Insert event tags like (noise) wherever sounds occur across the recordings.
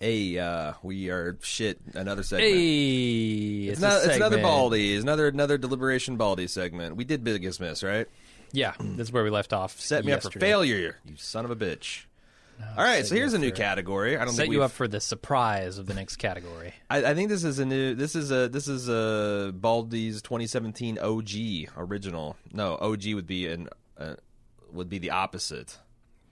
Hey, uh, we are shit. Another segment. Hey, it's, a not, it's another. Baldy. It's another another deliberation Baldy segment. We did Biggest Miss, right? Yeah, that's where we left off. Set me up for failure, you son of a bitch. All right, so here's a new for- category. I don't Set you up for the surprise of the next category. I, I think this is a new. This is a this is a Baldy's 2017 OG original. No, OG would be an uh, would be the opposite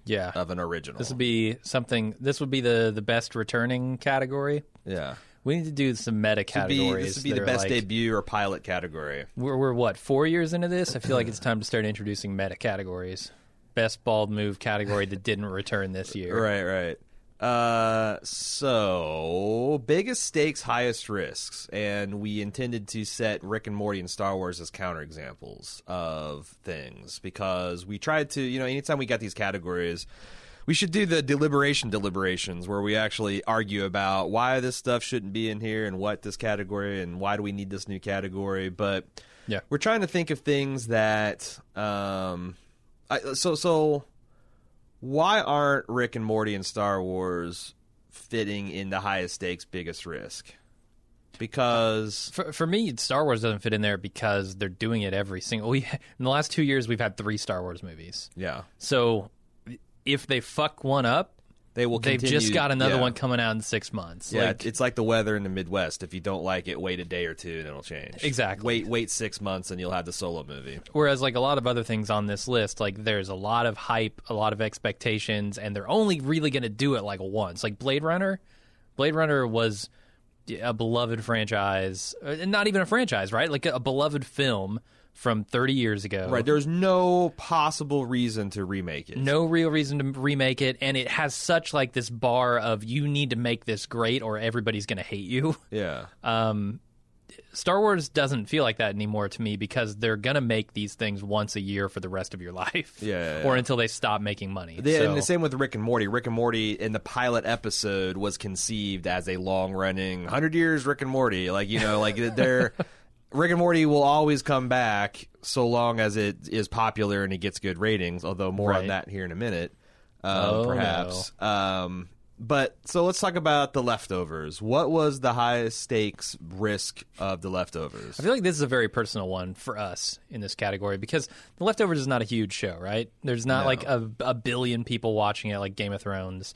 Yeah, of an original. this would be something. This would be the the best returning category. yeah. We need to do some meta This would be, categories. this would be the best like- debut or pilot category. We're, we're what four years into this. I feel like it's time to start introducing meta categories. Best bald move category that didn't return this year. Right, right. Uh, so biggest stakes, highest risks, and we intended to set Rick and Morty and Star Wars as counterexamples of things because we tried to, you know, anytime we got these categories, we should do the deliberation deliberations where we actually argue about why this stuff shouldn't be in here and what this category and why do we need this new category. But Yeah. we're trying to think of things that, um, I, so so why aren't Rick and Morty and Star Wars fitting in the highest stakes, biggest risk? Because For, for me, Star Wars doesn't fit in there because they're doing it every single. We in the last two years we've had three Star Wars movies. yeah, So if they fuck one up, they will. they've just got another yeah. one coming out in six months. Yeah, Like, it's like the weather in the Midwest. If you don't like it, wait a day or two and it'll change. Exactly. Wait, wait six months and you'll have the solo movie. Whereas, like a lot of other things on this list, like there's a lot of hype, a lot of expectations, and they're only really going to do it like once. Like Blade Runner, Blade Runner was a beloved franchise, uh, not even a franchise, right? Like a, a beloved film from 30 years ago. Right. There's no possible reason to remake it. No real reason to remake it, and it has such like this bar of you need to make this great, or everybody's going to hate you. (laughs) Yeah. Um, Star Wars doesn't feel like that anymore to me because they're gonna make these things once a year for the rest of your (laughs) life, Yeah, yeah, yeah. or until they stop making money. The, So- And the same with Rick and Morty. Rick and Morty in the pilot episode was conceived as a long running hundred years Rick and Morty. Like you know, like they're (laughs) Rick and Morty will always come back so long as it is popular and it gets good ratings. Although more on that here in a minute, um, Oh, perhaps. Um, but so let's talk about the leftovers. What was the highest stakes risk of the leftovers? I feel like this is a very personal one for us in this category because The Leftovers is not a huge show, right? There's not No. like a, a billion people watching it like Game of Thrones.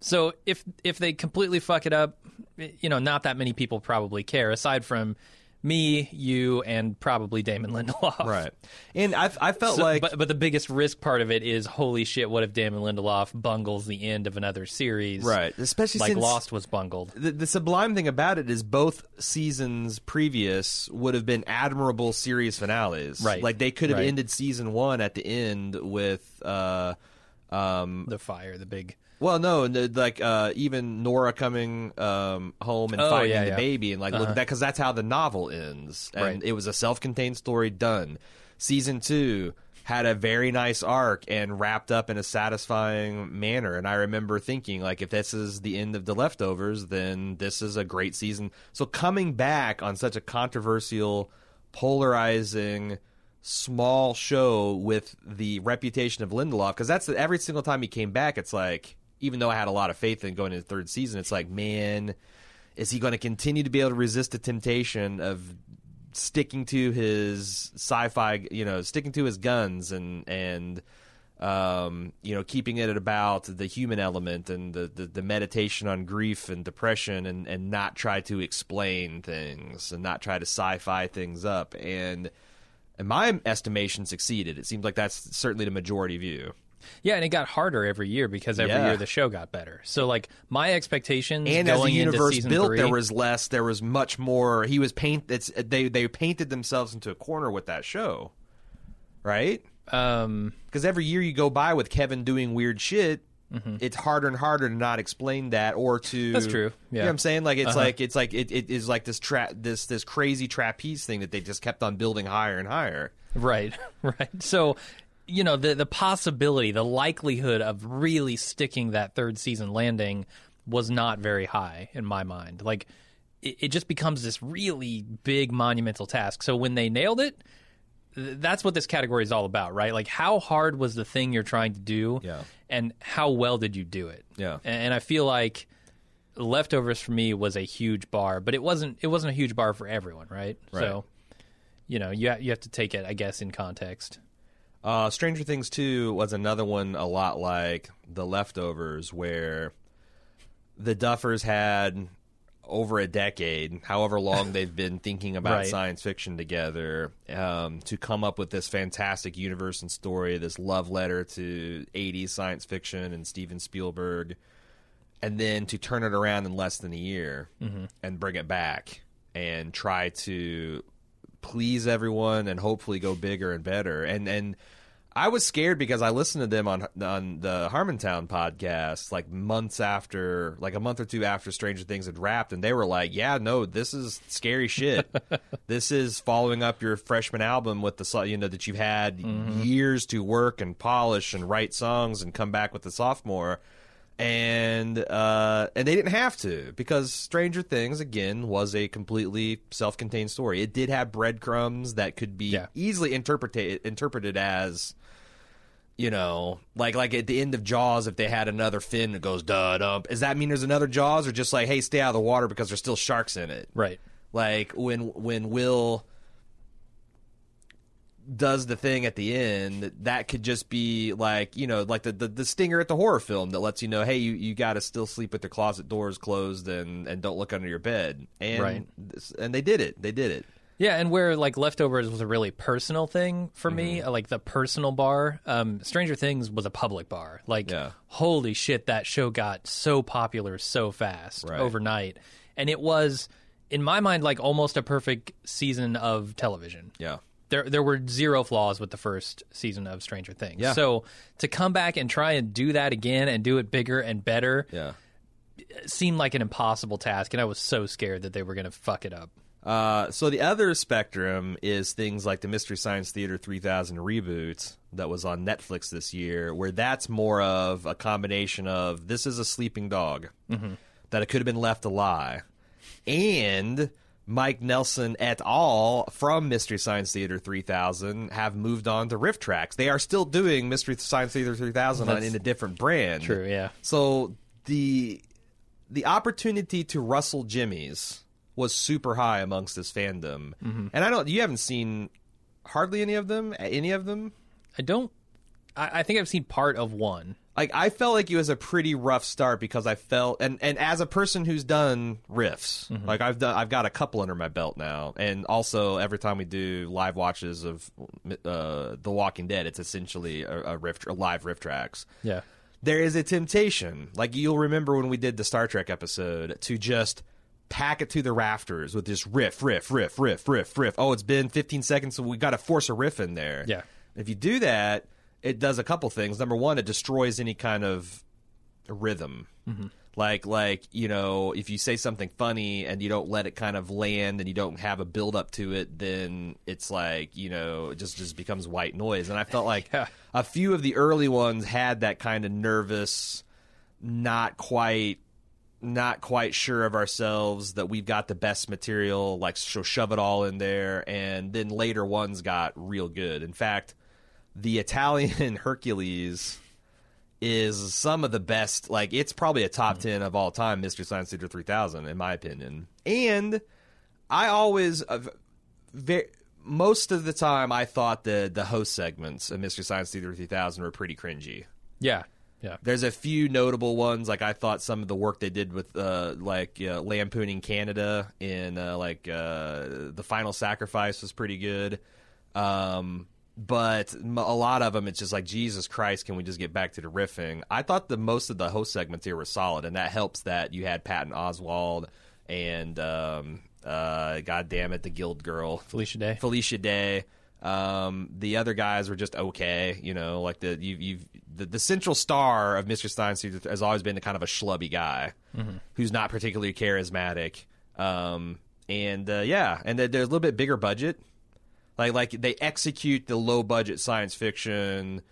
So if if they completely fuck it up, you know, not that many people probably care aside from me, you, and probably Damon Lindelof. (laughs) Right, and I I felt So- like but but the biggest risk part of it is holy shit! What if Damon Lindelof bungles the end of another series? right, especially like since Lost was bungled. the, the sublime thing about it is both seasons previous would have been admirable series finales. Right. Like they could have Right. ended season one at the end with, uh, um, The fire, the big. Well, no, like uh, even Nora coming um, home and Oh, finding yeah, the yeah. Uh-huh. baby and like look that because that's how the novel ends, and Right. it was a self-contained story done. Season two had a very nice arc and wrapped up in a satisfying manner. And I remember thinking, like, if this is the end of the leftovers, then this is a great season. So coming back on such a controversial, polarizing small show with the reputation of Lindelof because that's every single time he came back it's like even though I had a lot of faith in going into the third season it's like man is he going to continue to be able to resist the temptation of sticking to his sci-fi you know sticking to his guns and and um, you know, keeping it at about the human element and the, the, the meditation on grief and depression and, and not try to explain things and not try to sci-fi things up. And in my estimation, succeeded. It seems like that's certainly the majority view. Yeah, and it got harder every year because every Yeah. year the show got better. So like my expectations And as the universe built, three, there was less. There was much more. He was paint. It's they they painted themselves into a corner with that show, right? um, because every year you go by with Kevin doing weird shit, it's harder and harder to not explain that or to. Mm-hmm. That's true, You know yeah. Uh-huh. what I'm saying? Like it's like it's like it, it is like this trap this this crazy trapeze thing that they just kept on building higher and higher. right, (laughs) right. So you know the the possibility, the likelihood of really sticking that third season landing was not very high in my mind. Like it, it just becomes this really big monumental task. So when they nailed it. th- That's what this category is all about, right? Like, how hard was the thing you're trying to do, Yeah. and how well did you do it? Yeah. And, and I feel like leftovers for me was a huge bar, but it wasn't it wasn't a huge bar for everyone, right? Right. So, you know, you ha- you have to take it, I guess, in context. Uh, Stranger Things 2 was another one a lot like The Leftovers, where the Duffers had over a decade, however long they've been thinking about Right. science fiction together, um, to come up with this fantastic universe and story, this love letter to 80s science fiction and Steven Spielberg, and then to turn it around in less than a year and bring it back and try to please everyone and hopefully go bigger and better. And and I was scared because I listened to them on on the Harmontown podcast like months after, like a month or two after Stranger Things had wrapped, and they were like, "Yeah, no, this is scary shit. (laughs) this is following up your freshman album with the you know that you've had mm-hmm. years to work and polish and write songs and come back with the sophomore." And uh, and they didn't have to because Stranger Things again was a completely self-contained story. It did have breadcrumbs that could be Yeah. easily interpreted interpreted as you know, like like at the end of Jaws, if they had another fin that goes duh dump, does that mean there's another Jaws, or just like hey, stay out of the water because there's still sharks in it? Right. Like when when Will does the thing at the end, that could just be like you know like the the, the stinger at the horror film that lets you know hey you, you got to still sleep with the closet doors closed and and don't look under your bed and Right. and they did it they did it Yeah, and where like leftovers was a really personal thing for me, Mm-hmm. uh, like the personal bar. Um, Stranger Things was a public bar. Like, Yeah. holy shit, that show got so popular so fast Right. overnight, and it was, in my mind, like almost a perfect season of television. yeah There, there were zero flaws with the first season of Stranger Things. Yeah. So to come back and try and do that again and do it bigger and better yeah. seemed like an impossible task, and I was so scared that they were going to fuck it up. Uh, so the other spectrum is things like the Mystery Science Theater 3000 reboot that was on Netflix this year, where that's more of a combination of this is a sleeping dog that it could have been left alive, and Mike Nelson et al. from Mystery Science Theater 3000 have moved on to RiffTrax. They are still doing Mystery Science Theater 3000 on, That's in a different brand. True, yeah. So the the opportunity to rustle jimmies was super high amongst this fandom, Mm-hmm. and I don't. You haven't seen hardly any of them. Any of them? I don't. I, I think I've seen part of one. Like I felt like it was a pretty rough start because I felt and and as a person who's done riffs, Mm-hmm. like I've done, I've got a couple under my belt now, and also every time we do live watches of uh, The Walking Dead, it's essentially a, a riff, a live riff tracks. Yeah. there is a temptation, like you'll remember when we did the Star Trek episode, to just pack it to the rafters with this riff, riff, riff, riff, riff, riff. Oh, it's been 15 seconds, so we got to force a riff in there. Yeah. If you do that, it does a couple things. Number one, it destroys any kind of rhythm. Mm-hmm. Like, like you know, if you say something funny and you don't let it kind of land and you don't have a build up to it, then it's like you know, it just just becomes white noise. And I felt (laughs) like Yeah. a few of the early ones had that kind of nervous, not quite not quite sure of ourselves that we've got the best material like so shove it all in there and then later ones got real good in fact the italian (laughs) hercules is some of the best like it's probably a top 10 of all time mystery science theater 3000 in my opinion and i always uh, most of the time i thought the the host segments of mystery science theater 3000 were pretty cringy Yeah. Yeah. there's a few notable ones. Like I thought some of the work they did with uh, like uh, lampooning Canada in uh, like uh, the Final Sacrifice was pretty good. Um, but a lot of them, it's just like Jesus Christ. Can we just get back to the riffing? I thought the most of the host segments here were solid, and that helps that you had Patton Oswalt and um, uh, God damn it, the Guild Girl Felicia Day. Felicia Day. Um, the other guys were just okay, you know, like the you, you've the, the central star of Mr. Stein has always been the kind of a schlubby guy who's not particularly charismatic. Um, and uh, yeah, and they're, they're a little bit bigger budget. Like like they execute the low budget science fiction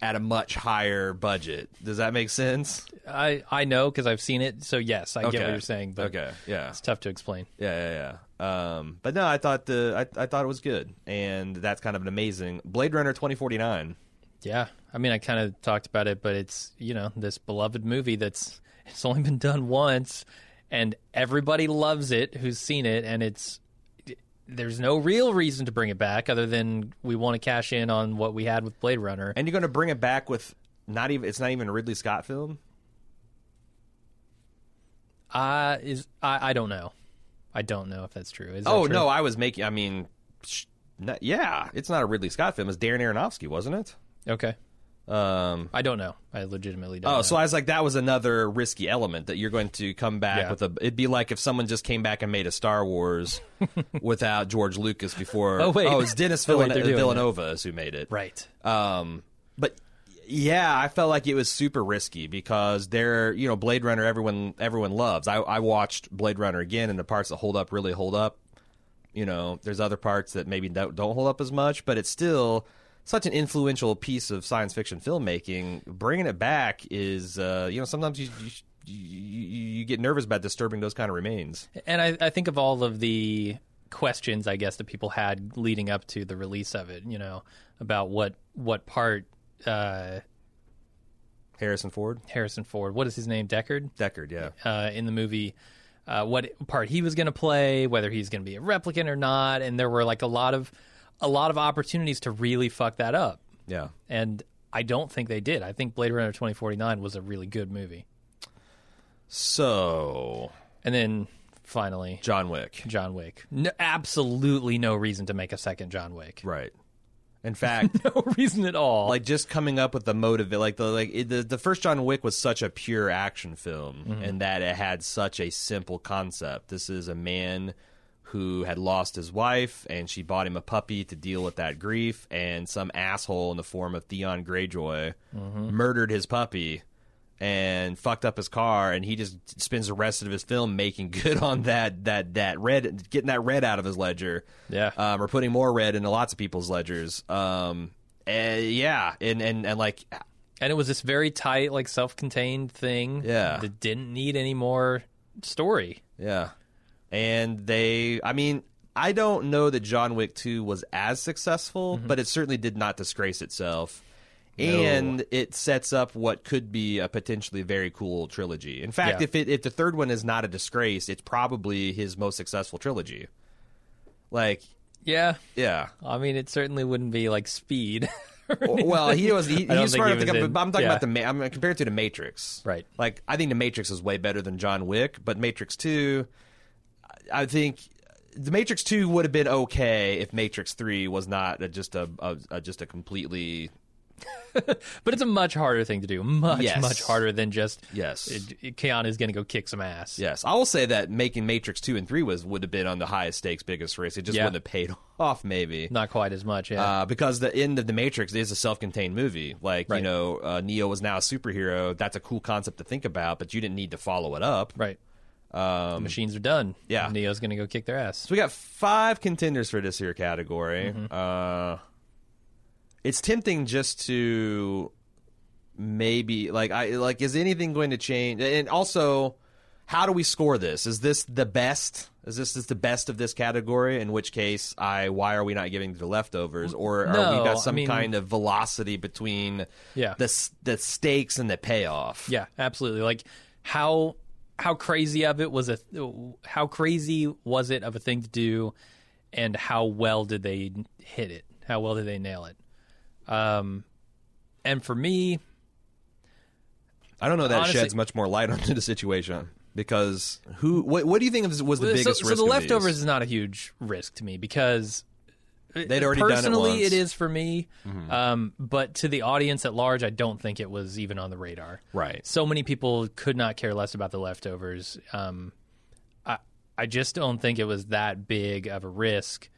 at a much higher budget. Does that make sense? I I know because I've seen it. So yes, I get what you're saying. But okay, yeah. it's tough to explain. Yeah, yeah, yeah. Um, but no, I thought the I, I thought it was good, and that's kind of an amazing Blade Runner twenty forty nine. Yeah. I mean, I kind of talked about it, but it's you know this beloved movie that's it's only been done once, and everybody loves it who's seen it, and it's there's no real reason to bring it back other than we want to cash in on what we had with Blade Runner. And you're going to bring it back with not even it's not even a Ridley Scott film. Uh, is I, I don't know. I don't know if that's true. Is that Oh true? no, I was making. I mean, sh- not- yeah, it's not a Ridley Scott film. It's Darren Aronofsky, wasn't it? Okay, Um, I don't know. I legitimately don't. oh, know. so I was like, that was another risky element that you're going to come back Yeah. with a. It'd be like if someone just came back and made a Star Wars (laughs) without George Lucas before. Oh, wait. oh, it's (laughs) Dennis Oh, wait, Villan- they're Villanova is who made it. right. Um, but yeah, I felt like it was super risky because they're you know Blade Runner everyone everyone loves. I I watched Blade Runner again, and the parts that hold up really hold up. You know, there's other parts that maybe don't, don't hold up as much, but it's still such an influential piece of science fiction filmmaking. Bringing it back is uh, you know sometimes you. you you, get nervous about disturbing those kind of remains. And I, I think of all of the questions, I guess, that people had leading up to the release of it. You know, about what what part uh, Harrison Ford, Harrison Ford, what is his name, Deckard, Deckard, yeah. uh, in the movie. Uh, what part he was going to play, whether he's going to be a replicant or not, and there were like a lot of a lot of opportunities to really fuck that up, Yeah. and I don't think they did. I think Blade Runner twenty forty nine was a really good movie, So, and then finally John Wick. John Wick. No, absolutely no reason to make a second John Wick. Right. In (laughs) fact, No reason at all. like just coming up with the motive like the like it, the the first John Wick was such a pure action film mm-hmm. and that it had such a simple concept. This is a man who had lost his wife and she bought him a puppy to deal with that grief and some asshole in the form of Theon Greyjoy murdered his puppy and fucked up his car and he just spends the rest of his film making (laughs) good on that that that red getting that red out of his ledger Yeah. um, or putting more red into lots of people's ledgers um and yeah and and and like and it was this very tight, like self-contained thing. Yeah. that didn't need any more story. yeah and they i mean i don't know that john wick 2 was as successful mm-hmm. but it certainly did not disgrace itself and it sets up what could be a potentially very cool trilogy. In fact, Yeah. if it if the third one is not a disgrace, it's probably his most successful trilogy. Like, Yeah, yeah. I mean, it certainly wouldn't be like Speed. (laughs) Well, he was he, I don't he's think smart he enough to was come, but I'm talking yeah. about the I'm compared to the Matrix. Right. Like I think the Matrix is way better than John Wick, but Matrix 2 I think the Matrix 2 would have been okay if Matrix 3 was not a, just a, a, a just a completely (laughs) but it's a much harder thing to do. Much, Yes. much harder than just Yes. It, it, Keanu's going to go kick some ass. Yes, I will say that making Matrix two and three was would have been on the highest stakes, biggest risk. It just Yeah. wouldn't have paid (laughs) off, maybe. Not quite as much. Yeah. Uh, because the end of the Matrix is a self-contained movie. Like you know, uh, Neo was now a superhero. That's a cool concept to think about, but you didn't need to follow it up. right. Um, Machines are done. yeah. Neo's going to go kick their ass. So we got five contenders for this here category. Mm-hmm. Uh, it's tempting just to maybe like I like is anything going to change? And also, how do we score this? Is this the best? Is this is the best of this category? In which case, I why are we not giving the leftovers? Or are No, we got some mean- kind of velocity between Yeah. the the stakes and the payoff? Yeah, absolutely. Like how how crazy of it was a how crazy was it of a thing to do, and how well did they hit it? How well did they nail it? Um, and for me, I don't know. That Honestly- sheds much more light (laughs) onto the situation because who? What, what do you think was, the so, biggest so risk? the leftovers these? is not a huge risk to me because They'd already done it personally once. Mm-hmm. for me. Um, but to the audience at large, I don't think it was even on the radar. Right. So many people could not care less about the leftovers. Um, I I just don't think it was that big of a risk.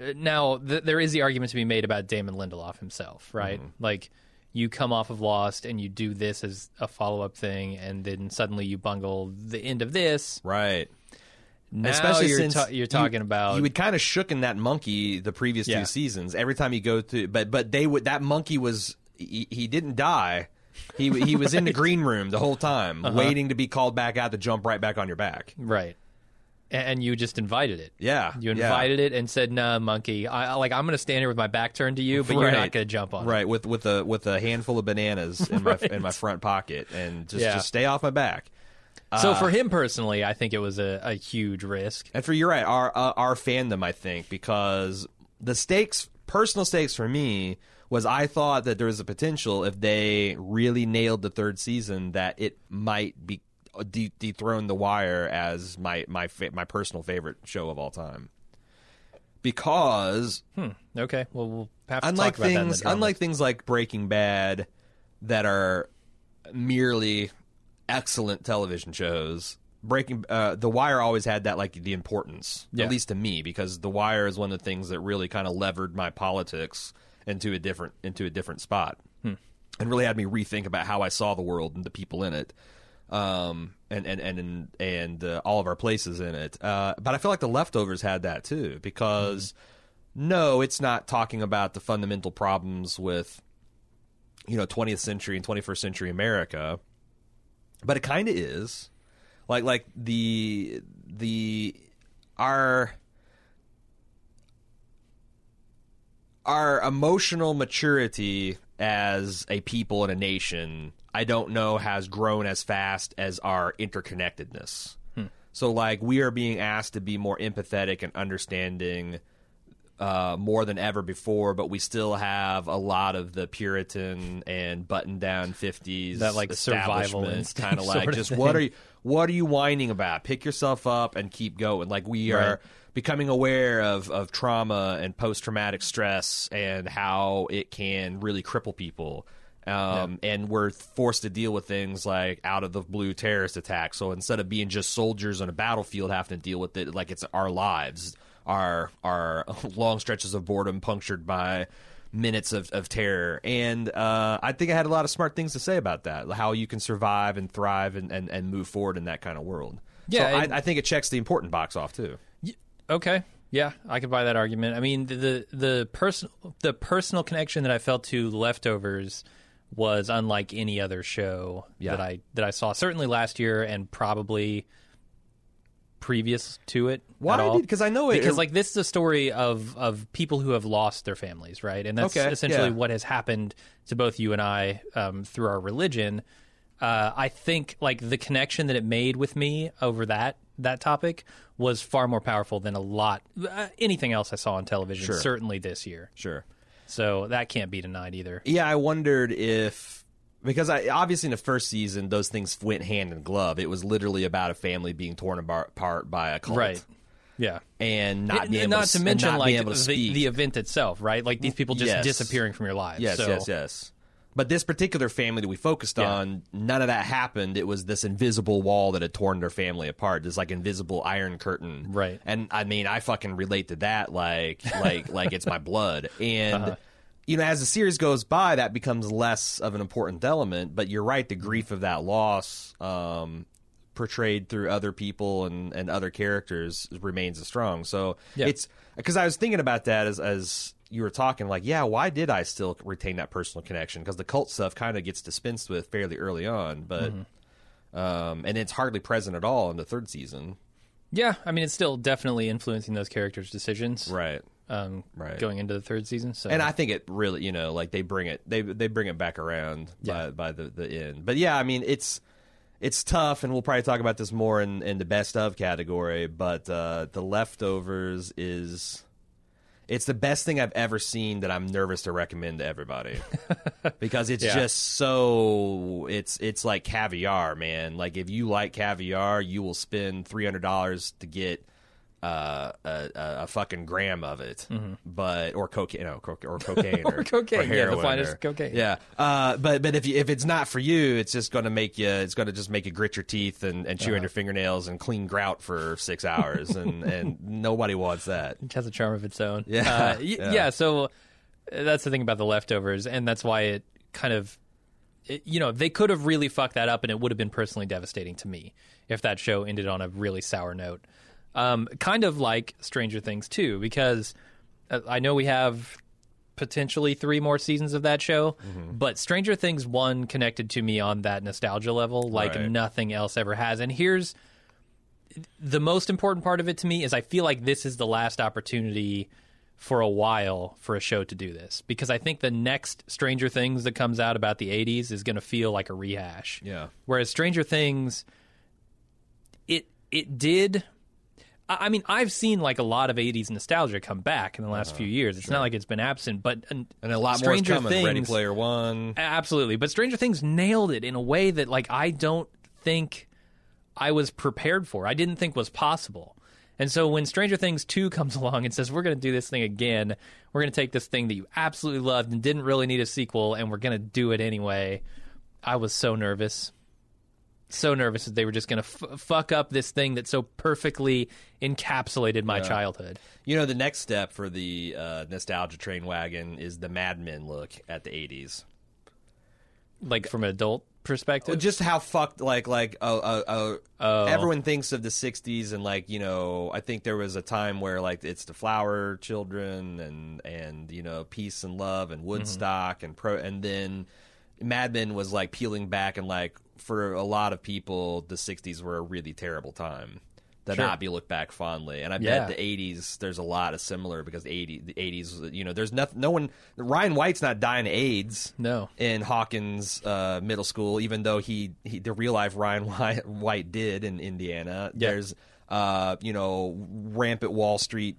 Uh, Now th- there is the argument to be made about Damon Lindelof himself, right? Mm-hmm. Like you come off of Lost and you do this as a follow up thing, and then suddenly you bungle the end of this. Right. Now Especially you're since ta- you're talking you, about you would kind of shook in that monkey the previous Yeah. two seasons. Every time you go to, but but they would that monkey was he, he didn't die. He he was in the (laughs) green room the whole time, Uh-huh. waiting to be called back out to jump right back on your back. right, and you just invited it. Yeah, You yeah. invited it and said, "Nah, monkey. I like. I'm going to stand here with my back turned to you, but you're not going to jump on it." right with with a with a handful of bananas in my (laughs) in my front pocket and just Yeah. just stay off my back. So for him personally, I think it was a, a huge risk. And for you're right, our uh, our fandom, I think, because the stakes, personal stakes for me, was I thought that there was a potential if they really nailed the third season that it might be uh, de- dethrone The Wire as my my fa- my personal favorite show of all time. Because Hmm. Okay. Well, we'll have to unlike talk about that things drama. unlike things like Breaking Bad that are merely excellent television shows. Breaking uh, The Wire always had that like the importance Yeah. at least to me because The Wire is one of the things that really kind of levered my politics into a different into a different spot. Hmm. and really had me rethink about how I saw the world and the people in it um and and and and uh, all of our places in it. Uh but I feel like the leftovers had that too because no, it's not talking about the fundamental problems with you know 20th century and 21st century America, but it kind of is. Like like the the our our emotional maturity as a people and a nation, I don't know has grown as fast as our interconnectedness. Hmm. So like we are being asked to be more empathetic and understanding uh, more than ever before, but we still have a lot of the Puritan and button down fifties That, like, survival kind (laughs) of like just thing. what are you what are you whining about? Pick yourself up and keep going. Like we Right. are becoming aware of of trauma and post traumatic stress and how it can really cripple people. Um, And we're forced to deal with things like out of the blue terrorist attacks. So instead of being just soldiers on a battlefield having to deal with it, like it's our lives, our (laughs) our long stretches of boredom punctured by minutes of, of terror. And uh, I think I had a lot of smart things to say about that, how you can survive and thrive and, and, and move forward in that kind of world. Yeah, so I, I think it checks the important box off too. Okay. Yeah, I could buy that argument. I mean, the the, the personal the personal connection that I felt to leftovers was unlike any other show Yeah. that I that I saw. Certainly last year, and probably previous to it. Why at all. did- 'cause I know it- because it- like this is a story of of people who have lost their families, right? And that's Okay, essentially yeah. what has happened to both you and I um, through our religion. Uh, I think like the connection that it made with me over that that topic was far more powerful than a lot uh, anything else I saw on television. Sure. Certainly this year, Sure. so that can't be denied either. Yeah, I wondered if because I obviously in the first season those things went hand in glove. It was literally about a family being torn apart by a cult, Right? Yeah. And not And- being and able not to and mention not like able to the, the event itself, right? Like these people just Yes. disappearing from your lives. Yes, so, yes, yes. But this particular family that we focused Yeah. on, none of that happened. It was this invisible wall that had torn their family apart. This like invisible iron curtain. Right. And I mean, I fucking relate to that like like like it's my (laughs) blood. And Uh-huh. You know, as the series goes by, that becomes less of an important element. But you're right, the grief of that loss, um, portrayed through other people and, and other characters remains as strong. So Yeah. it's because I was thinking about that as as you were talking, like, yeah, why did I still retain that personal connection? Because the cult stuff kind of gets dispensed with fairly early on, but Mm-hmm. um, and it's hardly present at all in the third season, Yeah, I mean, it's still definitely influencing those characters' decisions. right? Um, Right. Going into the third season. So And I think it really, you know, like they bring it, they they bring it back around Yeah. by by the the end. But yeah, I mean, it's it's tough, and we'll probably talk about this more in in the best of category. But uh, the leftovers is. It's the best thing I've ever seen that I'm nervous to recommend to everybody (laughs) because it's Yeah. just so it's it's like caviar, man. Like if you like caviar, you will spend three hundred dollars to get uh, a, a, fucking gram of it, but or cocaine, (laughs) no, co- or cocaine, or, Mm-hmm. Or cocaine, yeah, the finest or- cocaine. Yeah, uh, but but if you, if it's not for you, it's just going to make you. It's going to just make you grit your teeth and, and chew on Uh-huh. your fingernails and clean grout for six hours, and (laughs) and nobody wants that. it has a charm of its own. Yeah, Uh, y- yeah. yeah. So uh, that's the thing about the leftovers, and that's why it kind of, you know, they could have really fucked that up, and it would have been personally devastating to me if that show ended on a really sour note. Um, kind of like Stranger Things too, because uh, I know we have potentially three more seasons of that show, Mm-hmm. but Stranger Things one connected to me on that nostalgia level like Right. nothing else ever has. And here's the most important part of it to me is I feel like this is the last opportunity for a while for a show to do this because I think the next Stranger Things that comes out about the 80s is going to feel like a rehash. Yeah. Whereas Stranger Things it it did. I mean, I've seen like a lot of '80s nostalgia come back in the last uh-huh. few years. It's not like it's been absent, but and a lot Stranger more coming. Ready Things- Player One. Absolutely. But Stranger Things nailed it in a way that like I don't think I was prepared for. I didn't think was possible. And so when Stranger Things 2 (laughs) comes along and says we're going to do this thing again, we're going to take this thing that you absolutely loved and didn't really need a sequel and we're going to do it anyway. I was so nervous. So nervous that they were just going to f- fuck up this thing that so perfectly encapsulated my childhood. You know, the next step for the uh, nostalgia train wagon is the Mad Men look at the '80s. Like from an adult perspective. just how fucked like like uh, uh, uh, Oh. everyone thinks of the 60s and like you know i think there was a time where like it's the flower children and and you know peace and love and woodstock and pro and then mad men was like peeling back and like for a lot of people the 60s were a really terrible time to Sure. not be looked back fondly and i Yeah. bet the 80s there's a lot of similar because 80 the 80s you know there's nothing no one ryan white's not dying of aids no. in Hawkins uh, Middle School, even though he, he the real life Ryan White, (laughs) White did in Indiana. Yeah. There's uh, you know rampant Wall Street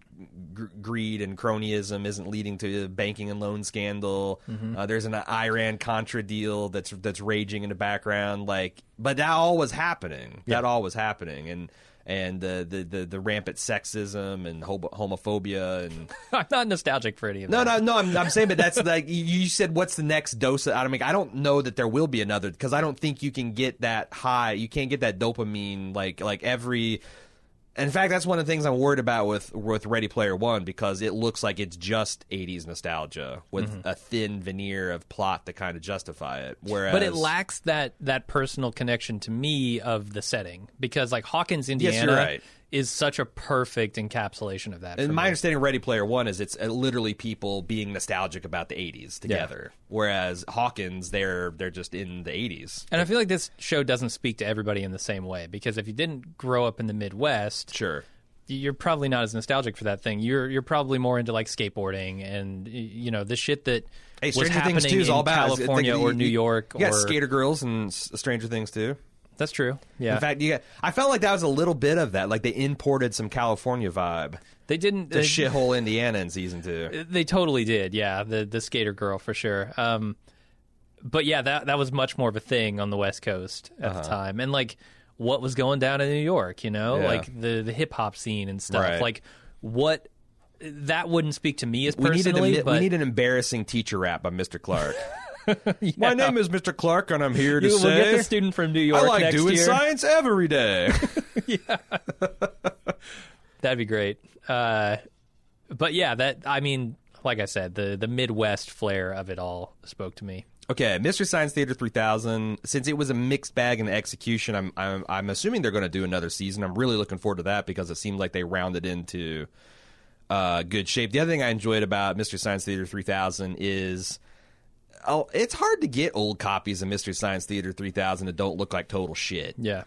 gr- greed and cronyism isn't leading to a banking and loan scandal. Mm-hmm. Uh, there's an Iran Contra deal that's that's raging in the background. Like, but that all was happening. That all was happening, and and the the the, the rampant sexism and homophobia and (laughs) I'm not nostalgic for any of no, that. no, no. No. I'm, I'm saying, but that's like you- you said. What's the next dose? Of, I mean, I don't know that there will be another because I don't think you can get that high. You can't get that dopamine like like every. In fact, that's one of the things I'm worried about with with Ready Player One because it looks like it's just 80s nostalgia with Mm-hmm. a thin veneer of plot to kind of justify it. Whereas, but it lacks that that personal connection to me of the setting because like Hawkins, Indiana, Yes, you're right. Is such a perfect encapsulation of that. And my me. understanding of Ready Player One is it's uh, literally people being nostalgic about the 80s together. Whereas Hawkins, they're they're just in the 80s. and I feel like this show doesn't speak to everybody in the same way because if you didn't grow up in the Midwest, Sure. you're probably not as nostalgic for that thing. You're you're probably more into like skateboarding and you know the shit that Hey, was Stranger happening Things 2 is in all about California it's or New York You got or Skater Girls and S- Stranger Things too. That's true. Yeah, In fact, you got, I felt like that was a little bit of that. Like they imported some California vibe they didn't. The shithole Indiana in season two. (laughs) They totally did, yeah. The the skater girl for sure. Um, but yeah, that that was much more of a thing on the West Coast at Uh-huh. the time, and like what was going down in New York, you know, Yeah. like the the hip hop scene and stuff. Right. Like what that wouldn't speak to me as We needed, personally, but we need an embarrassing teacher rap by Mr. Clark. (laughs) (laughs) My name is Mr. Clark, and I'm here to You- say we'll get the student from New York I like doing year. science every day. (laughs) yeah, (laughs) That'd be great. Uh, but yeah, that I mean, like I said, the the Midwest flair of it all spoke to me. Okay, Mystery Science Theater 3000. Since it was a mixed bag in execution, I'm I'm, I'm assuming they're going to do another season. I'm really looking forward to that because it seemed like they rounded into uh, good shape. The other thing I enjoyed about Mystery Science Theater 3000 is. Oh, it's hard to get old copies of Mystery Science Theater 3000 that don't look like total shit. Yeah.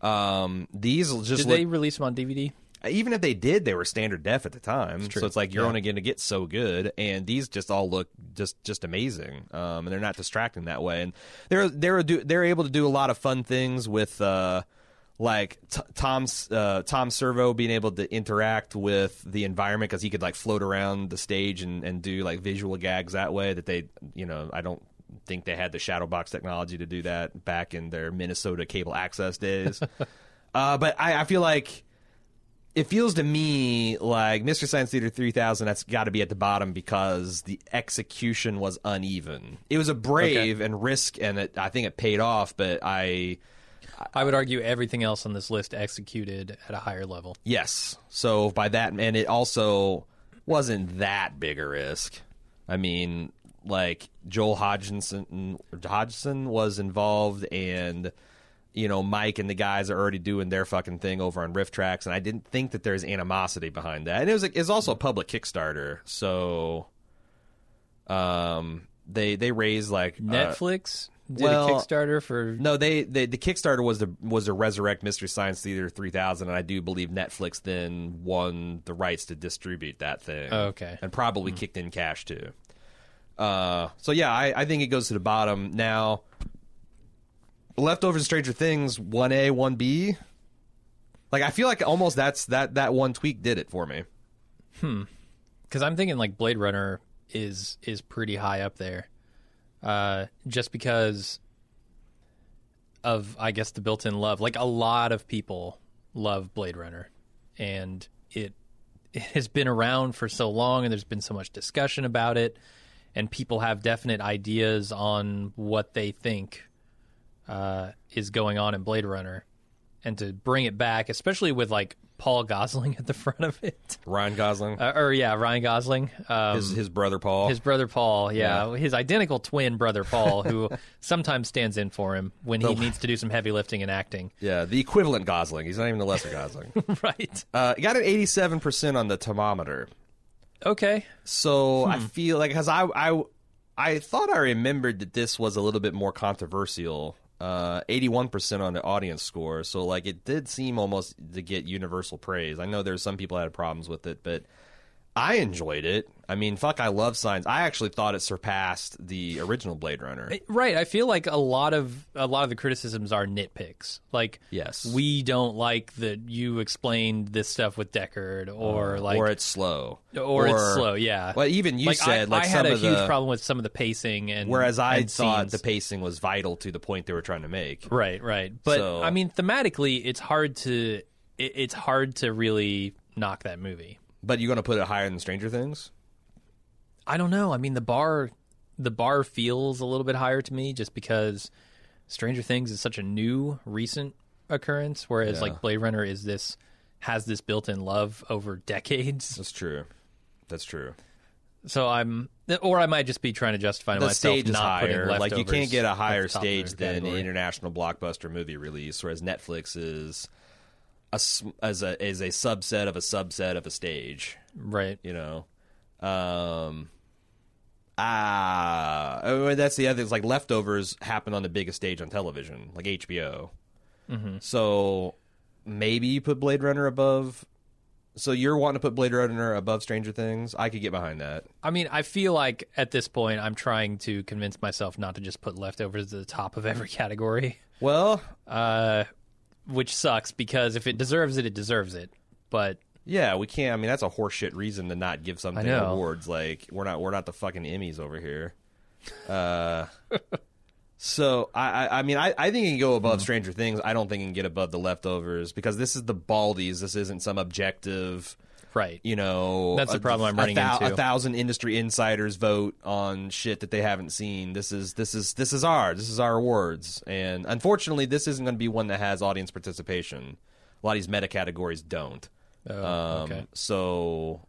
Um, these will just Did look, they release them on DVD? even if they did, they were standard def at the time. true. So it's like you're Yeah. only going to get so good, and these just all look just just amazing. Um, and they're not distracting that way, and they're they're they're able to do a lot of fun things with. Uh, like t- Tom's uh, Tom Servo being able to interact with the environment because he could like float around the stage and, and do like visual gags that way that they you know I don't think they had the shadow box technology to do that back in their Minnesota cable access days. (laughs) uh, but I, I feel like it feels to me like Mr. Science Theater 3000 that's got to be at the bottom because the execution was uneven. It was a brave and risk and it, I think it paid off, but I I would argue everything else on this list executed at a higher level. yes. So by that and it also wasn't that big a risk. I mean, like Joel Hodgson Hodgson was involved and you know, Mike and the guys are already doing their fucking thing over on RiffTrax, and I didn't think that there's animosity behind that. And it was it's also a public Kickstarter, so um, they they raised like uh, Netflix did well, a Kickstarter for no, they, they the Kickstarter was the was to resurrect Mystery Science Theater 3000, and I do believe Netflix then won the rights to distribute that thing. Oh, okay. and probably kicked in cash too. Uh, so yeah, I, I think it goes to the bottom now. Leftovers, and Stranger Things, one A, one B. Like I feel like almost that's that that one tweak did it for me. Hmm. Because I'm thinking like Blade Runner is is pretty high up there, uh, just because of I guess the built-in love. Like a lot of people love Blade Runner, and it it has been around for so long, and there's been so much discussion about it, and people have definite ideas on what they think uh, is going on in Blade Runner, and to bring it back, especially with like Paul Gosling at the front of it. Ryan Gosling, Uh, or yeah, Ryan Gosling, um, his his brother Paul. his brother Paul, yeah, his identical twin brother Paul, who (laughs) sometimes stands in for him when he needs to do some heavy lifting and acting. yeah, the equivalent Gosling. He's not even the lesser Gosling. (laughs) right? uh, he got an eighty-seven percent on the Tomatometer. Okay. So I feel like because I I I thought I remembered that this was a little bit more controversial. Uh, Eighty-one percent on the audience score, so like it did seem almost to get universal praise. I know there's some people that had problems with it, but I enjoyed it. I mean, fuck, I love signs. I actually thought it surpassed the original Blade Runner. Right. I feel like a lot of a lot of the criticisms are nitpicks. Like, Yes. we don't like that you explained this stuff with Deckard, or uh, like, or it's slow, or it's slow. Yeah. Well, even you like, said I, like I had a huge the, problem with some of the pacing and Whereas I and thought scenes. the pacing was vital to the point they were trying to make. Right, right. But So- I mean, thematically, it's hard to it, it's hard to really knock that movie. But you're going to put it higher than Stranger Things? I don't know. I mean, the bar the bar feels a little bit higher to me just because Stranger Things is such a new, recent occurrence, whereas Yeah. like Blade Runner is this has this built-in love over decades. That's true. That's true. So I'm, or I might just be trying to justify to the myself stage is not putting higher. Like you Leftovers can't get a at the higher top of stage than an category. international blockbuster movie release, whereas Netflix is a as a is a subset of a subset of a stage. right. You know, um, ah, oh, that's the other. It's like leftovers happen on the biggest stage on television, like HBO. Mm-hmm. So maybe you put Blade Runner above. So you're wanting to put Blade Runner above Stranger Things? I could get behind that. I mean, I feel like at this point, I'm trying to convince myself not to just put leftovers at the top of every (laughs) category, Well, uh, which sucks because if it deserves it, it deserves it. But Yeah, we can't. I mean, that's a horseshit reason to not give something awards. Like we're not we're not the fucking Emmys over here. Uh, (laughs) so I I, I mean I, I think it can go above Stranger Things. I don't think it can get above the leftovers because this is the Baldies. This isn't some objective. Right, You know, That's the problem I'm a running thou- into. A thousand industry insiders vote on shit that they haven't seen. This is this is this is ours. This is our awards, and unfortunately, this isn't going to be one that has audience participation. A lot of these meta categories don't. Oh, Um, okay. So,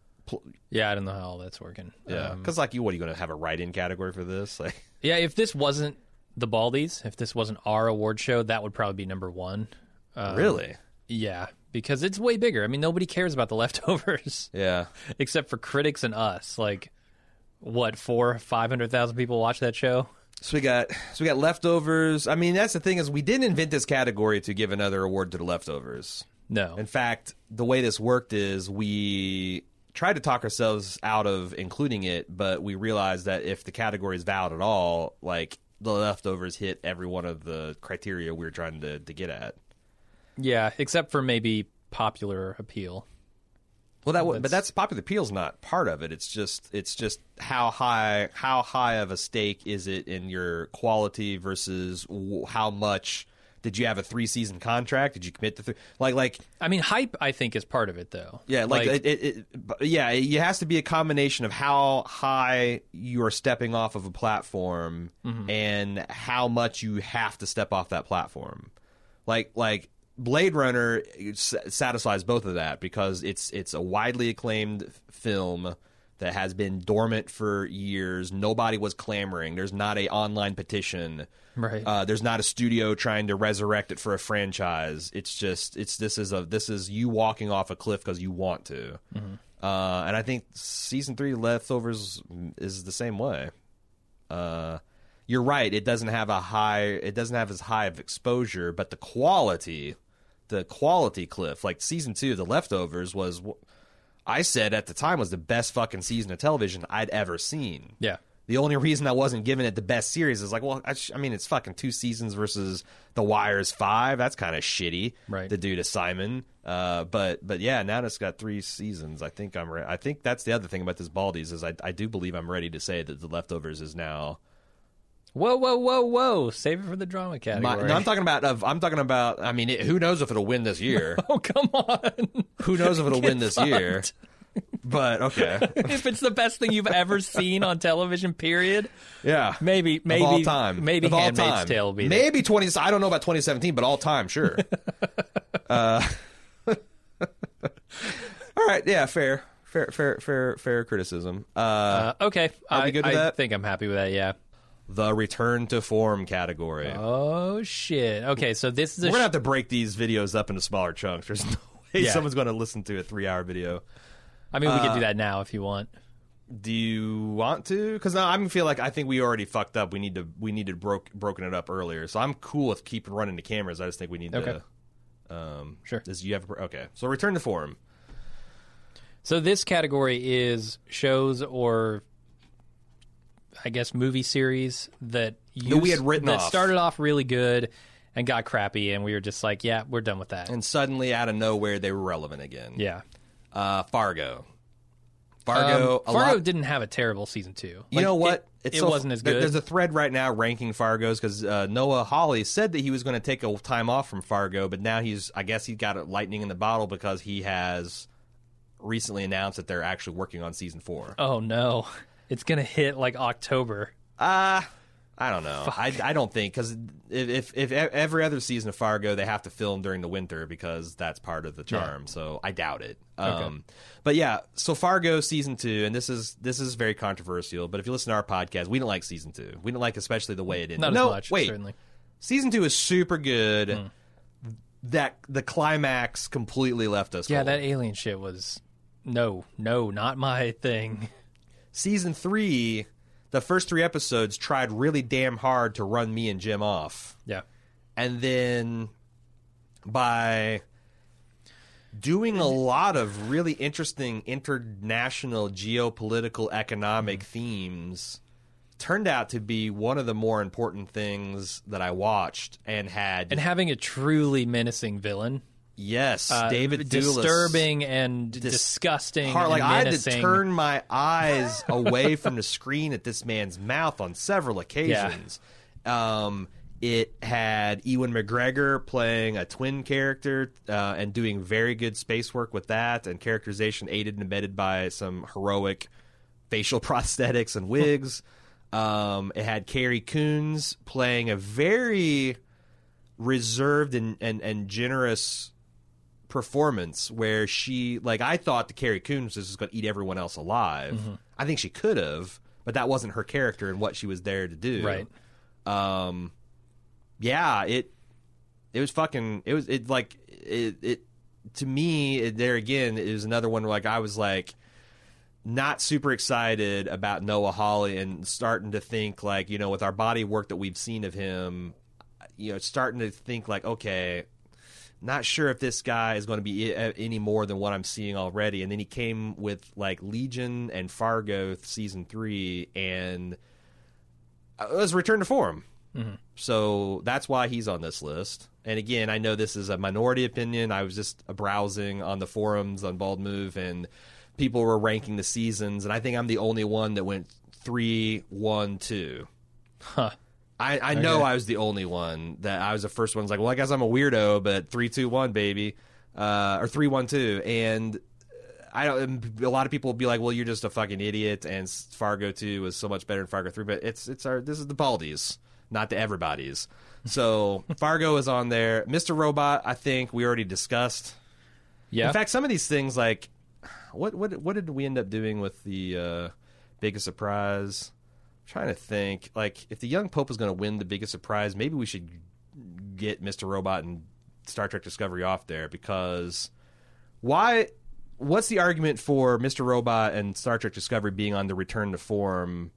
yeah, I don't know how all that's working. yeah, Um, because like you, what are you going to have a write-in category for this? (laughs) Like, yeah. If this wasn't the Baldies, if this wasn't our award show, that would probably be number one. Um, really? Yeah, because it's way bigger. I mean, nobody cares about the (laughs) leftovers Yeah. (laughs) except for critics and us. Like, what four, five hundred thousand people watch that show? So we got so we got leftovers. I mean, that's the thing is we didn't invent this category to give another award to the leftovers. No, In fact, the way this worked is we tried to talk ourselves out of including it, but we realized that if the category is valid at all, like the leftovers hit every one of the criteria we were trying to, to get at. Yeah, except for maybe popular appeal. Well, that w- but that's popular appeal's not part of it. It's just it's just how high how high of a stake is it in your quality versus w- how much did you have a three season contract? Did you commit to three? Like like I mean, hype. I think is part of it, though. yeah like, it, it, it yeah it has to be a combination of how high you are stepping off of a platform mm-hmm. and how much you have to step off that platform. Like like Blade Runner satisfies both of that because it's it's a widely acclaimed film that has been dormant for years. Nobody was clamoring. There's not a online petition. Right. Uh, there's not a studio trying to resurrect it for a franchise. It's just it's this is a this is you walking off a cliff because you want to. Uh, and I think season three leftovers is the same way. Uh, you're right. It doesn't have a high. It doesn't have as high of exposure, but the quality, the quality cliff, like season two, the leftovers was. I said at the time was the best fucking season of television I'd ever seen. yeah. The only reason I wasn't giving it the best series is like, well, I, sh- I mean, it's fucking two seasons versus The Wire's five. That's kind of shitty, Right. To do to Simon. Uh, but but yeah, now it's got three seasons. I think I'm. Re- I think that's the other thing about this Baldies is I I do believe I'm ready to say that The Leftovers is now. Whoa, whoa, whoa, whoa! Save it for the drama My, category. no, I'm talking about. Of, I'm talking about. I mean, it, who knows if it'll win this (laughs) year? oh, come on! who knows if it'll win this year? But okay, (laughs) if it's the best thing you've ever seen on television, period, yeah. maybe, maybe, of all time, maybe of all Handmaid's time. Tale will be there. maybe twenty. I don't know about twenty seventeen, but all time, sure. (laughs) uh, all right, yeah, fair, fair, fair, fair, fair criticism. Uh, Uh, okay, Are I, we good with I that? think I'm happy with that. Yeah. The return to form category. Oh shit. Okay, so this is a We're gonna have to break these videos up into smaller chunks. There's no (laughs) way Yeah. someone's going to listen to a three-hour video. I mean, we uh, could do that now if you want. Do you want to? Because I feel like I think we already fucked up. We need to we needed broke broken it up earlier. So I'm cool with keeping running the cameras. I just think we need Okay. to. Um, Sure. Does you have okay? So return to form. So this category is shows or I guess movie series that you we had written that off. started off really good and got crappy and we were just like, yeah, we're done with that. and suddenly out of nowhere they were relevant again. yeah. Uh, Fargo. Fargo. Um, Fargo lot- didn't have a terrible season 2. You Like, know what? It, it so- wasn't as good. There's a thread right now ranking Fargo's because uh, Noah Hawley said that he was going to take a time off from Fargo, but now he's, I guess, he's got a lightning in the bottle because he has recently announced that they're actually working on season four. oh no. It's going to hit like October. Uh I don't know. I, I don't think because if, if if every other season of Fargo they have to film during the winter because that's part of the charm. So I doubt it. Um, But yeah, so Fargo season two, and this is this is very controversial. But if you listen to our podcast, we didn't like season two. We didn't like especially the way it ended. Not no, as much, wait, certainly. season two is super good. Hmm. That the climax completely left us. Yeah, cold. that alien shit was no, no, not my thing. (laughs) season three, the first three episodes tried really damn hard to run me and Jim off. Yeah. and then by doing a lot of really interesting international geopolitical economic mm-hmm. themes turned out to be one of the more important things that I watched and had And having a truly menacing villain. Yes Uh, David disturbing and disgusting. Hard- like I had to turn my eyes (laughs) away from the screen at this man's mouth on several occasions. Um, it had Ewan McGregor playing a twin character uh, and doing very good space work with that, and characterization aided and abetted by some heroic facial (laughs) prosthetics and wigs. (laughs) um, it had Carrie Coons playing a very reserved and, and, and generous performance where she like I thought the Carrie Coons was just going to eat everyone else alive. Mm-hmm. I think she could have, but that wasn't her character and what she was there to do. Right. Um. Yeah. It. It was fucking. It was. It like. It. It. To me, it, there again, is another one where like I was like. Not super excited about Noah Hawley and starting to think like you know with our body work that we've seen of him, you know starting to think like okay, not sure if this guy is going to be i- any more than what I'm seeing already. And then he came with like Legion and Fargo season three, and uh, it was Return to Form. So that's why he's on this list. And again, I know this is a minority opinion. I was just browsing on the forums on Bald Move, and people were ranking the seasons, and I think I'm the only one that went three, one, two. Huh. I, I know Okay. I was the only one that I was the first one. Was like, well, I guess I'm a weirdo, but three, two, one, baby, uh, or three, one, two, and I don't. A lot of people will be like, well, you're just a fucking idiot, and Fargo two was so much better than Fargo three, but it's it's our this is the Baldies, not the everybody's. So (laughs) Fargo is on there. Mr. Robot, I think we already discussed. Yeah. In fact, some of these things like what what what did we end up doing with the uh, biggest surprise? Trying to think. Like if the young Pope is going to win the biggest surprise, maybe we should get Mr. Robot and Star Trek Discovery off there because why what's the argument for Mr. Robot and Star Trek Discovery being on the return to form?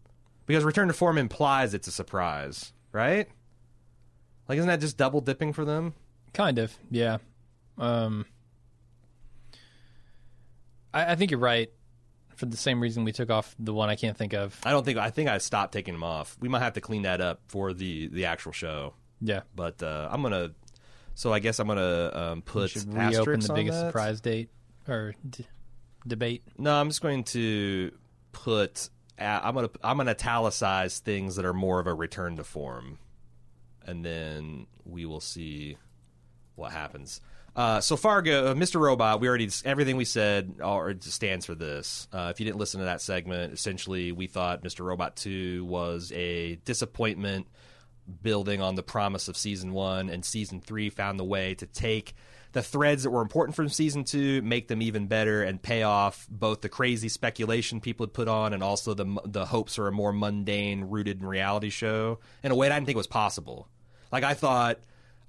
Because return to form implies it's a surprise, right? Like isn't that just double dipping for them? Kind of, yeah. Um, I, I think you're right. For the same reason we took off the one I can't think of. I don't think I think I stopped taking them off. We might have to clean that up for the the actual show. Yeah. But uh, I'm gonna. So I guess I'm gonna um, put Should reopen the biggest that. surprise date or d- debate. No, I'm just going to put. Uh, I'm gonna I'm gonna italicize things that are more of a return to form, and then we will see what happens. Uh, so Fargo, uh, Mr. Robot, we already everything we said or stands for this. Uh, if you didn't listen to that segment, essentially we thought Mr. Robot Two was a disappointment, building on the promise of season one, and season three found the way to take the threads that were important from season two, make them even better, and pay off both the crazy speculation people had put on and also the the hopes for a more mundane, rooted in reality show in a way that I didn't think was possible. Like I thought,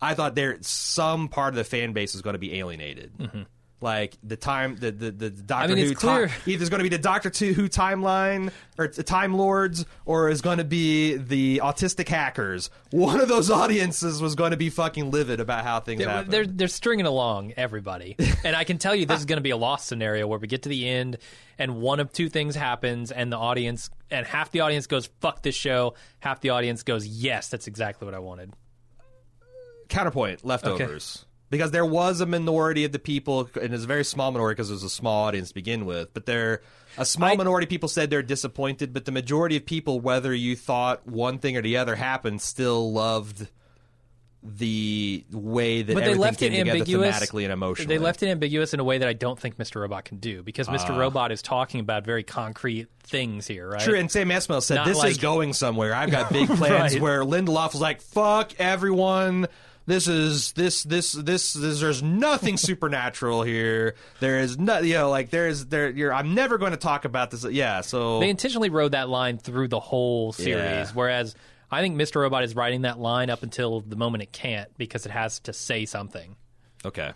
I thought there some part of the fan base was going to be alienated. Like the time, the the, the Doctor Mm-hmm. mean, Who ti- either it's going to be the Doctor Who timeline or the Time Lords, or is going to be the autistic hackers. One of those audiences was going to be fucking livid about how things They're, happen. they're they're stringing along everybody, (laughs) and I can tell you this is going to be a lost scenario where we get to the end and one of two things happens, and the audience and half the audience goes "fuck this show," half the audience goes "yes, that's exactly what I wanted." Counterpoint leftovers because there was a minority of the people and it's a very small minority because it was a small audience to begin with but there a small I- minority of people said they're disappointed but the majority of people whether you thought one thing or the other happened still loved the way that But they left came it ambiguous. thematically and emotionally They left it ambiguous in a way that I don't think Mr. Robot can do because Mr. Ah. Robot is talking about very concrete things here, right? True, and Sam Esmail said Not this is going somewhere. I've got big (laughs) plans. Right. Where Lindelof was like, "Fuck everyone." This is this this this, this there's nothing (laughs) supernatural here. There is no you know like there is there. You're, I'm never going to talk about this. Yeah, so They intentionally rode that line through the whole series, Yeah. whereas I think Mr. Robot is writing that line up until the moment it can't because it has to say something. okay.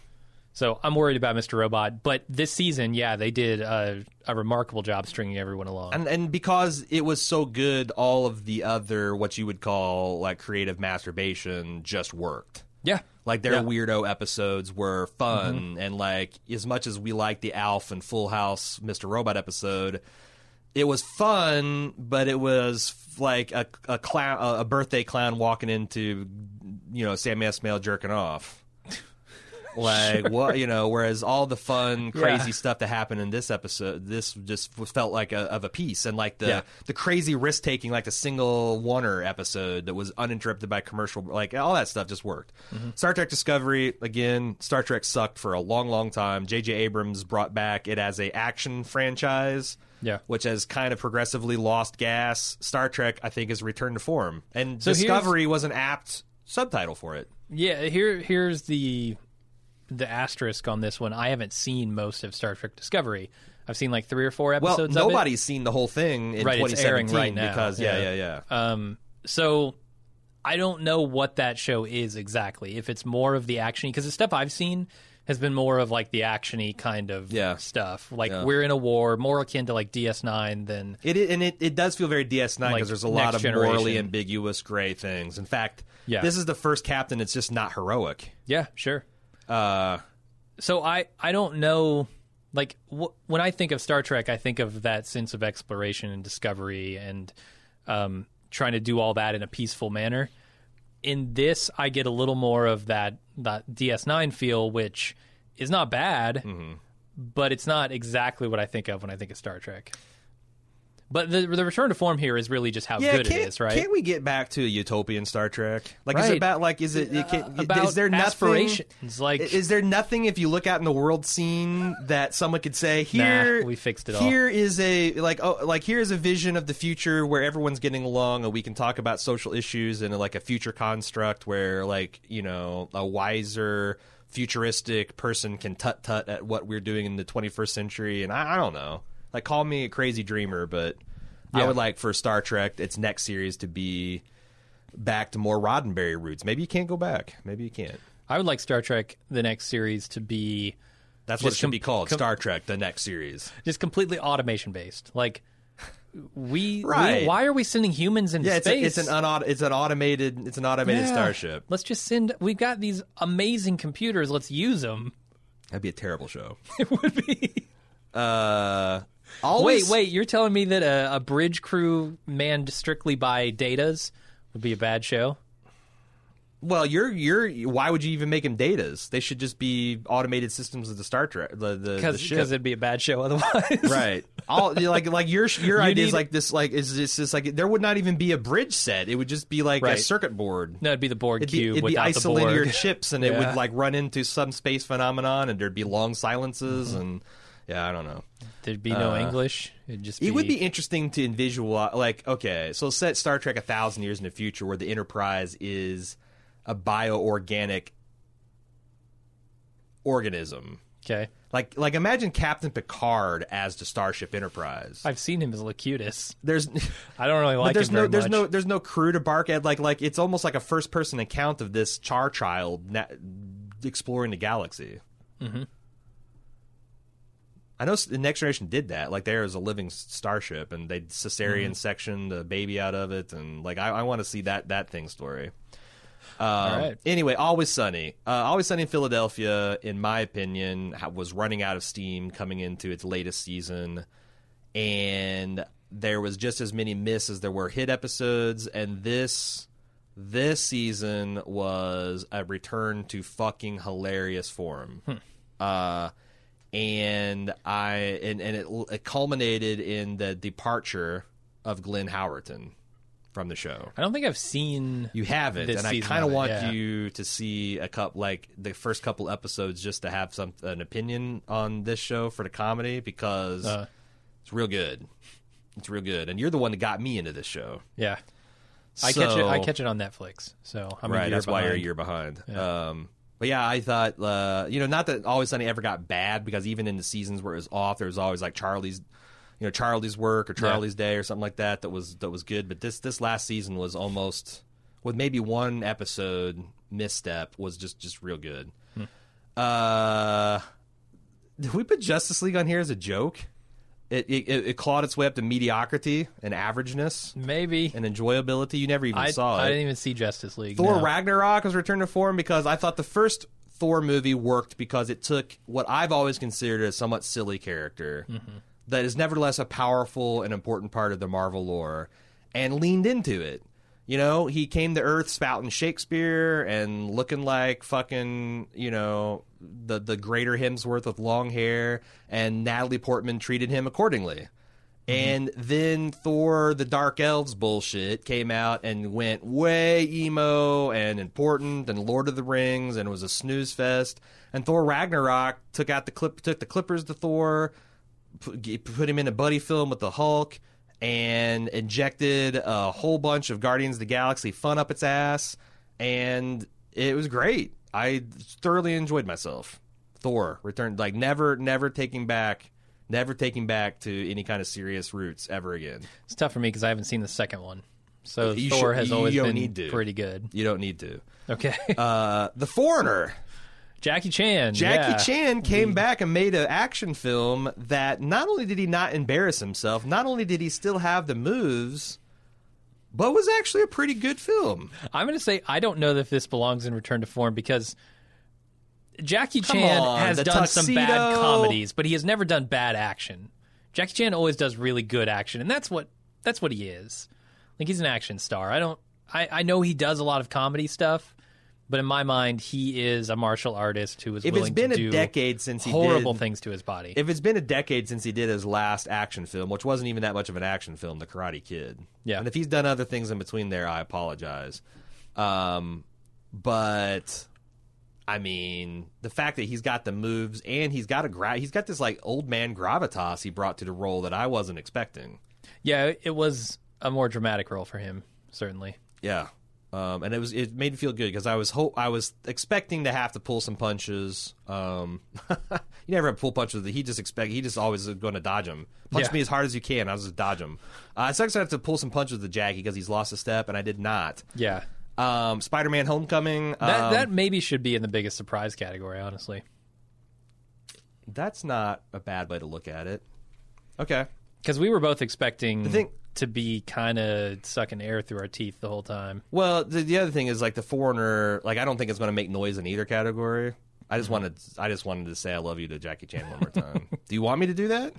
So I'm worried about Mr. Robot, but this season, yeah, they did a, a remarkable job stringing everyone along. And and because it was so good, all of the other what you would call like creative masturbation just worked. yeah, Like their Yeah. Mm-hmm. weirdo episodes were fun, and like as much as we like the Alf and Full House Mr. Robot episode, it was fun, but it was like a a clown, a birthday clown walking into, you know, Sam Esmail jerking off. Like what you know, whereas all the fun, crazy Yeah. stuff that happened in this episode, this just felt like a, of a piece, and like the Yeah. the crazy risk taking, like the single oneer episode that was uninterrupted by commercial, like all that stuff just worked. Mm-hmm. Star Trek Discovery again, Star Trek sucked for a long, long time. J.J. Abrams brought back it as a action franchise. Yeah. which has kind of progressively lost gas. Star Trek, I think, has returned to form, and So Discovery was an apt subtitle for it. yeah. Here, here's the the asterisk on this one. I haven't seen most of Star Trek Discovery. I've seen like three or four Well, episodes. of it. nobody's seen the whole thing in Right, it's 2017 airing right now. because yeah, Yeah. yeah, yeah. Um, so I don't know what that show is exactly. If it's more of the actiony, because the stuff I've seen has been more of like the actiony kind of Yeah. stuff. Like Yeah. we're in a war, more akin to like DS9 than It and it, it does feel very DS9 because Like there's a lot of morally ambiguous gray things. In fact, Yeah. this is the first captain that's just not heroic. yeah, sure. Uh, So I I don't know. Like wh- when I think of Star Trek, I think of that sense of exploration and discovery and um, trying to do all that in a peaceful manner. In this, I get a little more of that that DS9 feel, which is not bad, Mm-hmm. but it's not exactly what I think of when I think of Star Trek. But the the return to form here is really just how yeah, good it is, right? Can't we get back to a utopian Star Trek? Like, is it about like is it? it can, Uh, about is there nothing? aspirations, like Is there nothing if you look out in the world scene that someone could say here we fixed it all. Here is a like oh like here is a vision of the future where everyone's getting along and we can talk about social issues and like a future construct where like you know a wiser futuristic person can tut tut at what we're doing in the 21st century and I, I don't know like call me a crazy dreamer but I would like for Star Trek its next series to be back to more Roddenberry roots maybe you can't go back maybe you can't I would like Star Trek the next series to be That's what it should com- be called. com- Star Trek: The Next Series. just completely automation based. Like we, (laughs) Right. we- why are we sending humans into Yeah, it's, a, space? it's an unaut- it's an automated it's an automated Yeah. starship. Let's just send. We've got these amazing computers. Let's use them. That'd be a terrible show. (laughs) It would be. Uh, Always, Wait, wait, you're telling me that a, a bridge crew manned strictly by datas would be a bad show? Well, you're you're. Why would you even make them datas? They should just be automated systems of the Star Trek, the the, Because it'd be a bad show (laughs) otherwise. right. All like like your your You idea is like this like is this just like there would not even be a bridge set. It would just be like a circuit board. No, it'd be the Borg It'd be, cube it'd be isolating chips, (laughs) and it would like run into some space phenomenon, and there'd be long silences, Mm-hmm. and yeah, I don't know. There'd be no Uh, English. It'd just be, It would be interesting to visualize, like, okay, so set Star Trek a thousand years in the future, where the Enterprise is a bioorganic organism. okay. Like, like imagine Captain Picard as the Starship Enterprise. I've seen him as Locutus. There's, (laughs) I don't really but like there's him no, there's much. no, there's no crew to bark at. Like, like it's almost like a first person account of this Char Child na- exploring the galaxy. Mm-hmm. I know the Next Generation did that. Like, there is a living starship, and they cesarean Mm-hmm. section the baby out of it, and like, I, I want to see that that thing story. Um, All right. Anyway, Always Sunny. Uh, Always Sunny in Philadelphia, in my opinion, was running out of steam coming into its latest season, and there was just as many miss as there were hit episodes. And this this season was a return to fucking hilarious form. Uh, and I and and it, it culminated in the departure of Glenn Howerton from the show. I don't think I've seen. You haven't, and I kind of want yeah. you to see a cup like the first couple episodes just to have some an opinion on this show for the comedy because Uh, it's real good. It's real good, and you're the one that got me into this show. yeah, I catch it. I catch it on Netflix. So I'm right. That's why you're a year behind. Um, but yeah, I thought uh, you know not that Always Sunny ever got bad because even in the seasons where it was off, there was always like Charlie's, you know, Charlie's work or Charlie's Day or something like that that was that was good. But this this last season was almost with maybe one episode misstep was just just real good. Hmm. Uh, did we put Justice League on here as a joke? It, it it clawed its way up to mediocrity and averageness Maybe and enjoyability. You never even I, saw it. I didn't even see Justice League. Thor no. Ragnarok was returned to form because I thought the first Thor movie worked because it took what I've always considered a somewhat silly character mm-hmm. that is nevertheless a powerful and important part of the Marvel lore and leaned into it. You know, he came to Earth spouting Shakespeare and looking like fucking, you know, the the greater Hemsworth with long hair, and Natalie Portman treated him accordingly. Mm-hmm. And then Thor, the Dark Elves bullshit came out and went way emo and important and Lord of the Rings and was a snooze fest. And Thor Ragnarok took out the clip, took the Clippers to Thor, put, put him in a buddy film with the Hulk, and injected a whole bunch of Guardians of the Galaxy fun up its ass, and it was great. I thoroughly enjoyed myself. Thor returned, like never, never taking back, never taking back to any kind of serious roots ever again. It's tough for me because I haven't seen the second one. So You Thor should- has always been pretty good. You don't need to. Okay, Uh, the Foreigner. Jackie Chan. Jackie yeah. Chan came back and made an action film that not only did he not embarrass himself, not only did he still have the moves, but was actually a pretty good film. I'm going to say I don't know if this belongs in Return to Form because Jackie Come Chan on, has done some bad comedies, but he has never done bad action. Jackie Chan always does really good action, and that's what that's what he is. Like he's an action star. I don't. I, I know he does a lot of comedy stuff, but in my mind, he is a martial artist who is If willing it's been to a do decade since he horrible did, things to his body. if it's been a decade since he did his last action film, which wasn't even that much of an action film, The Karate Kid. Yeah. And if he's done other things in between there, I apologize. Um, but I mean, the fact that he's got the moves and he's got a gra- he's got this like old man gravitas he brought to the role that I wasn't expecting. yeah, it was a more dramatic role for him, certainly. Yeah. Um, and it was it made me feel good because I was hope I was expecting to have to pull some punches. Um, (laughs) you never have to pull punches. He just expect he just always is going to dodge them. Punch Yeah. me as hard as you can. I was just dodge him. Uh, I sucks I have to pull some punches with Jackie because he's lost a step and I did not. Yeah, Um, Spider-Man: Homecoming. that um, that maybe should be in the biggest surprise category, honestly. that's not a bad way to look at it. Okay. Because we were both expecting thing- to be kind of sucking air through our teeth the whole time. Well, the, the other thing is like the foreigner. Like I don't think it's going to make noise in either category. I just wanted I just wanted to say I love you to Jackie Chan one more time. (laughs) do you want me to do that?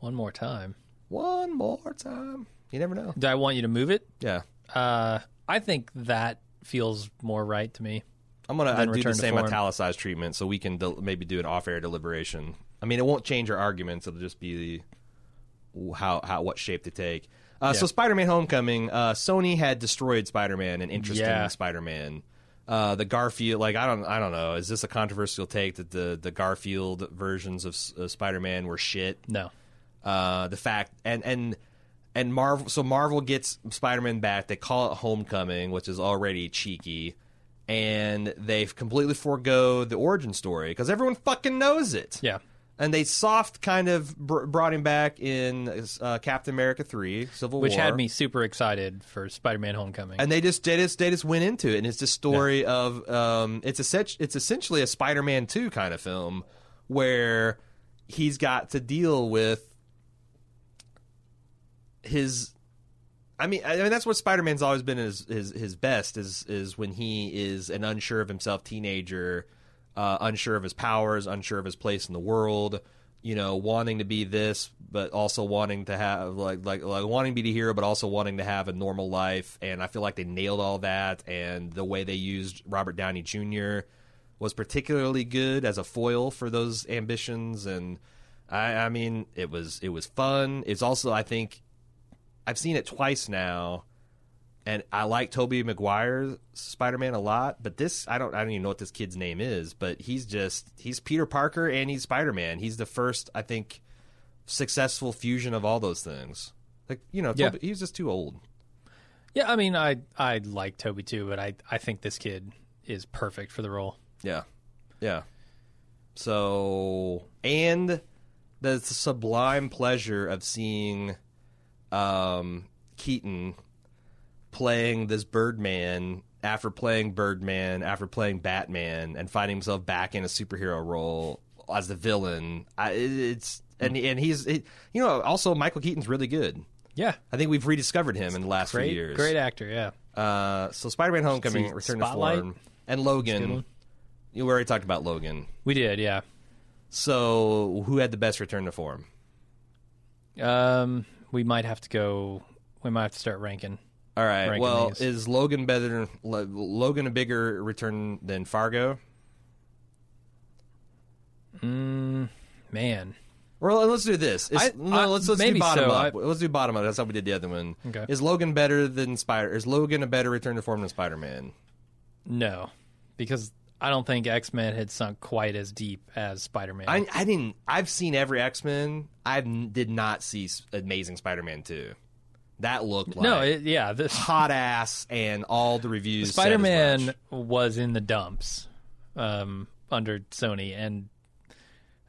One more time. One more time. You never know. Do I want you to move it? Yeah. Uh, I think that feels more right to me. I'm gonna uh, do the same form. italicized treatment, so we can del- maybe do an off-air deliberation. I mean, it won't change our arguments; it'll just be the, how how what shape to take. Uh, So, Spider-Man: Homecoming, uh, Sony had destroyed Spider-Man, an interesting Yeah. Spider-Man. Uh, the Garfield, like I don't, I don't know. Is this a controversial take that the the Garfield versions of uh, Spider-Man were shit? No. uh, the fact and and and Marvel. So Marvel gets Spider-Man back. They call it Homecoming, which is already cheeky, and they've completely forego the origin story because everyone fucking knows it. Yeah. And they soft kind of br- brought him back in uh, Captain America three, Civil Which War, which had me super excited for Spider-Man: Homecoming. and they just they just they just went into it, and it's the story of um, it's a it's essentially a Spider-Man two kind of film where he's got to deal with his. I mean, I mean that's what Spider-Man's always been his his, his best is is when he is an unsure of himself teenager, uh, unsure of his powers, unsure of his place in the world. You know, wanting to be this, but also wanting to have like like like wanting to be the hero, but also wanting to have a normal life. And I feel like they nailed all that. And the way they used Robert Downey Jr. was particularly good as a foil for those ambitions. And I, I mean, it was it was fun. It's also I think I've seen it twice now, and I like Tobey Maguire's Spider Man a lot. But this, I don't, I don't even know what this kid's name is. But he's just he's Peter Parker and he's Spider Man. He's the first, I think, successful fusion of all those things. Like you know, Yeah. Tobey, he's just too old. yeah, I mean, I I like Tobey too, but I I think this kid is perfect for the role. Yeah, yeah. So and the sublime pleasure of seeing um, Keaton playing this Birdman after playing Birdman after playing Batman and finding himself back in a superhero role as the villain. I, it's and and he's you know also Michael Keaton's really good. Yeah, I think we've rediscovered him in the last great few years. great actor. Yeah, Uh, so Spider-Man: Homecoming, Return Spotlight? to Form, and Logan. You already talked about Logan. we did. Yeah. So who had the best return to form? Um, we might have to go. We might have to start ranking. All right. Well, is Logan better? Lo- Logan a bigger return than Fargo? Mm, man. Or let's do this. Is, I- no, I- let's let's do bottom so. up. I- let's do bottom up. That's how we did the other one. Okay. Is Logan better than Spider? Is Logan a better return to form than Spider Man? No, because I don't think X Men had sunk quite as deep as Spider Man. I I didn't. I've seen every X Men. I did not see Amazing Spider Man two. That looked like no, it, yeah, this hot ass, and all the reviews. Spider Man was in the dumps um, under Sony, and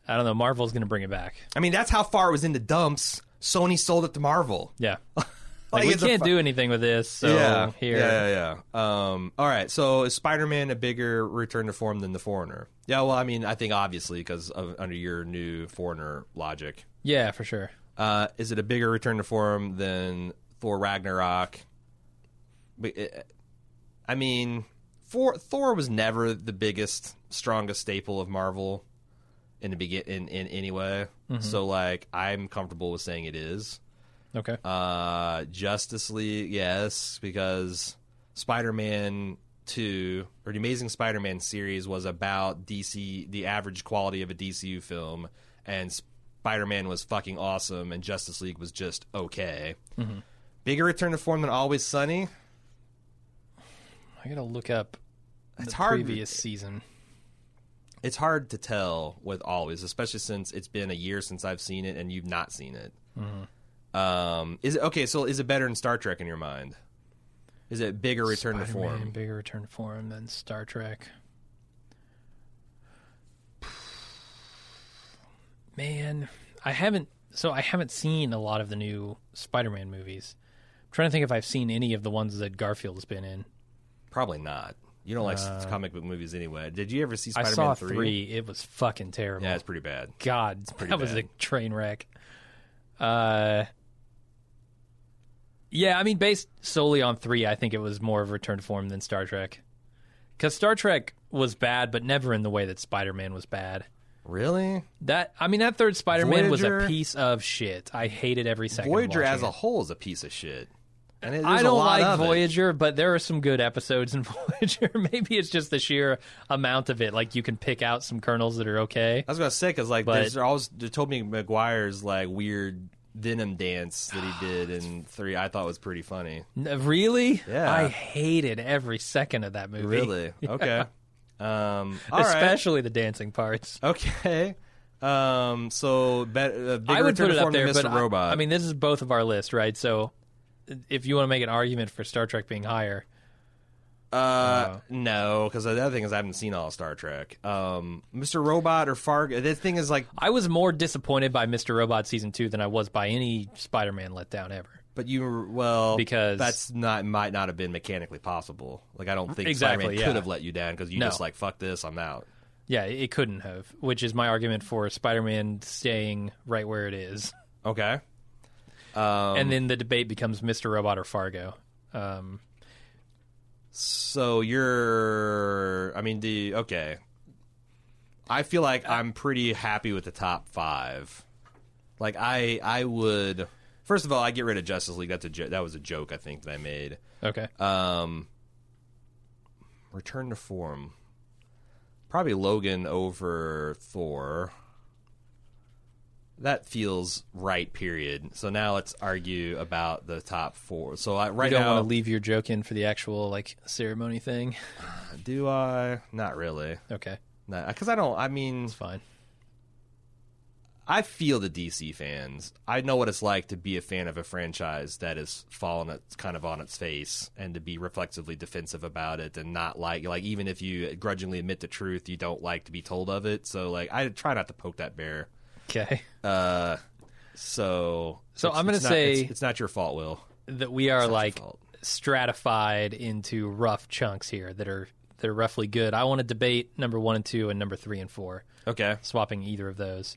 I don't know. Marvel's going to bring it back. I mean, that's how far it was in the dumps. Sony sold it to Marvel. Yeah, (laughs) Like, like, we can't fu- do anything with this. So yeah, here, yeah, yeah, yeah. Um, all right. So is Spider-Man a bigger return to form than the Foreigner? Yeah. Well, I mean, I think obviously because under your new Foreigner logic, yeah, for sure. Uh, is it a bigger return to form than Thor Ragnarok? Uh, I mean, for, Thor was never the biggest, strongest staple of Marvel in the begin in, in any way. So like, I'm comfortable with saying it is. Okay, Uh, Justice League, yes, because Spider-Man Two or the Amazing Spider-Man series was about DC, the average quality of a DCU film, and Spider-Man was fucking awesome, and Justice League was just okay. Bigger return to form than Always Sunny. I got to look up It's the hard. previous season. It's hard to tell with Always, especially since it's been a year since I've seen it and you've not seen it. Um, is it okay? So is it better than Star Trek in your mind? Is it bigger return to Spider-Man, form? bigger return to form than Star Trek. Man, I haven't. So I haven't seen a lot of the new Spider-Man movies. I'm trying to think if I've seen any of the ones that Garfield's been in. Probably not. You don't like s comic book movies anyway. Did you ever see Uh, I Spider-Man saw three. It was fucking terrible. Yeah, it's pretty bad. God, pretty that was a train wreck. Uh, yeah, I mean, based solely on three, I think it was more of a return to form than Star Trek. Because Star Trek was bad, but never in the way that Spider Man was bad. Really? That I mean, that third Spider-Man was a piece of shit. I hated every second. of Voyager watching as a it. whole is a piece of shit. And it, I a don't lot like of it. Voyager, but there are some good episodes in (laughs) Voyager. Maybe it's just the sheer amount of it. Like you can pick out some kernels that are okay. I was gonna say because like But- there's always they told me Maguire's like weird Venom dance that he did in (sighs) three. I thought was pretty funny. N- Really? Yeah. I hated every second of that movie. Really? (laughs) Okay. Um, all right. Especially the dancing parts. Okay. Um, so uh, bigger I would put it up there, but I- Robot. I, mean, this is both of our list, right? So, if you want to make an argument for Star Trek being higher, uh, no, because the other thing is I haven't seen all Star Trek. Um, Mr. Robot or Fargo. This thing is like, I was more disappointed by Mr. Robot season two than I was by any Spider-Man letdown ever. But you well Because- that's not might not have been mechanically possible. Like I don't think Exactly, Spider-Man yeah. could have let you down because you No. just like fuck this, I'm out. Yeah, it couldn't have, which is my argument for Spider-Man staying right where it is. Okay. Um, and then the debate becomes Mr. Robot or Fargo. Um, So you're, I mean, the okay. I feel like I'm pretty happy with the top five. Like I, I would. First of all, I get rid of Justice League. That's a jo- that was a joke I think that I made. okay. Um, return to form. Probably Logan over Thor. That feels right. Period. So now let's argue about the top four. So I, right you don't now, want to leave your joke in for the actual like ceremony thing. (sighs) do I? Not really. Okay, Because I don't. I mean, it's fine. I feel the DC fans. I know what it's like to be a fan of a franchise that has fallen its kind of on its face, and to be reflexively defensive about it, and not like like even if you grudgingly admit the truth, you don't like to be told of it. So like I try not to poke that bear. Okay, Uh, so So I'm gonna it's not- say- it's, it's not your fault, Will. that we are It's not your like stratified into rough chunks here that are that are roughly good. I want to debate number one and two and number three and four, Okay. swapping either of those.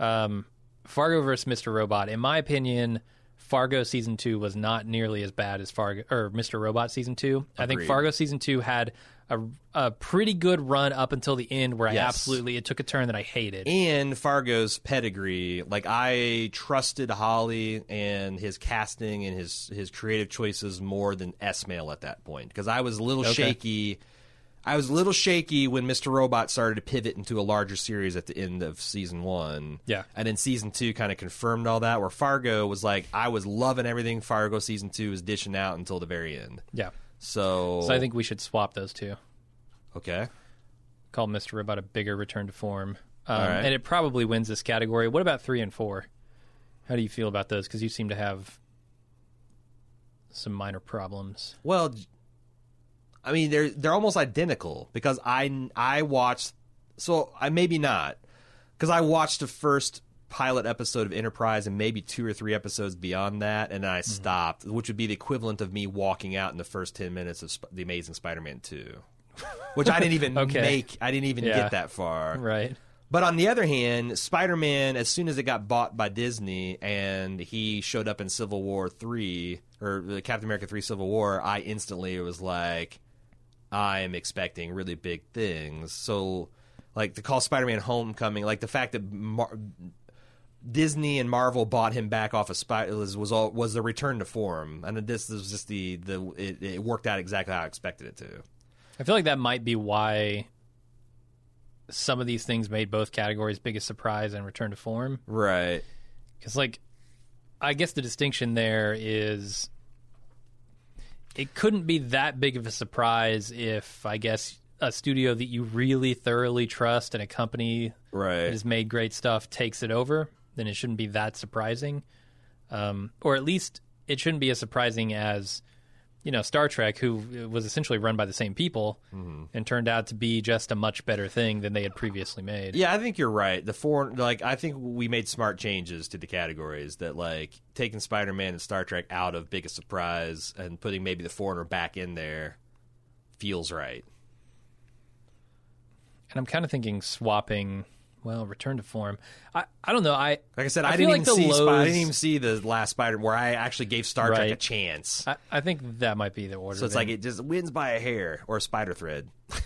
Um, Fargo versus Mr. Robot. In my opinion, Fargo season two was not nearly as bad as Fargo or Mr. Robot season two. I think Fargo season two had a, a pretty good run up until the end, where I absolutely it took a turn that I hated. and Fargo's pedigree. Like I trusted Hawley and his casting and his his creative choices more than Esmail at that point because I was a little Okay. shaky. I was a little shaky when Mr. Robot started to pivot into a larger series at the end of season one. Yeah. and then season two kind of confirmed all that. Where Fargo was like, I was loving everything Fargo season two was dishing out until the very end. yeah, So, so I think we should swap those two. okay. call Mr. Robot a bigger return to form. Um, All right. And it probably wins this category. What about three and four? How do you feel about those? Because you seem to have some minor problems. Well, I mean they're they're almost identical because I I watched so I maybe not because I watched the first pilot episode of Enterprise and maybe two or three episodes beyond that and then I stopped, which would be the equivalent of me walking out in the first ten minutes of Sp- the Amazing Spider-Man two, which I didn't even (laughs) Okay. make. I didn't even Yeah. get that far. Right. But on the other hand, Spider Man, as soon as it got bought by Disney and he showed up in Civil War 3, or uh, Captain America 3 Civil War, I instantly was like, I am expecting really big things. So, like, to call Spider Man Homecoming, like the fact that Mar- Disney and Marvel bought him back off of Spider was was, all, was the return to form, and this was just the the it, it worked out exactly how I expected it to. I feel like that might be why some of these things made both categories biggest surprise and return to form. Right. Because, like, I guess the distinction there is it couldn't be that big of a surprise if, I guess, a studio that you really thoroughly trust and a company that Right. has made great stuff takes it over, then it shouldn't be that surprising. Um, or at least it shouldn't be as surprising as, you know, Star Trek, who was essentially run by the same people mm-hmm. and turned out to be just a much better thing than they had previously made. Yeah, I think you're right. The four, like, I think we made smart changes to the categories that, like, taking Spider Man and Star Trek out of biggest surprise and putting maybe the foreigner back in there feels right. And I'm kind of thinking swapping, well, return to form. I, I don't know. I Like I said, I I, didn't like even see. I didn't even see the last Spider where I actually gave Star Trek a chance. I, I think that might be the order. So it's then. like it just wins by a hair or a spider thread. (laughs)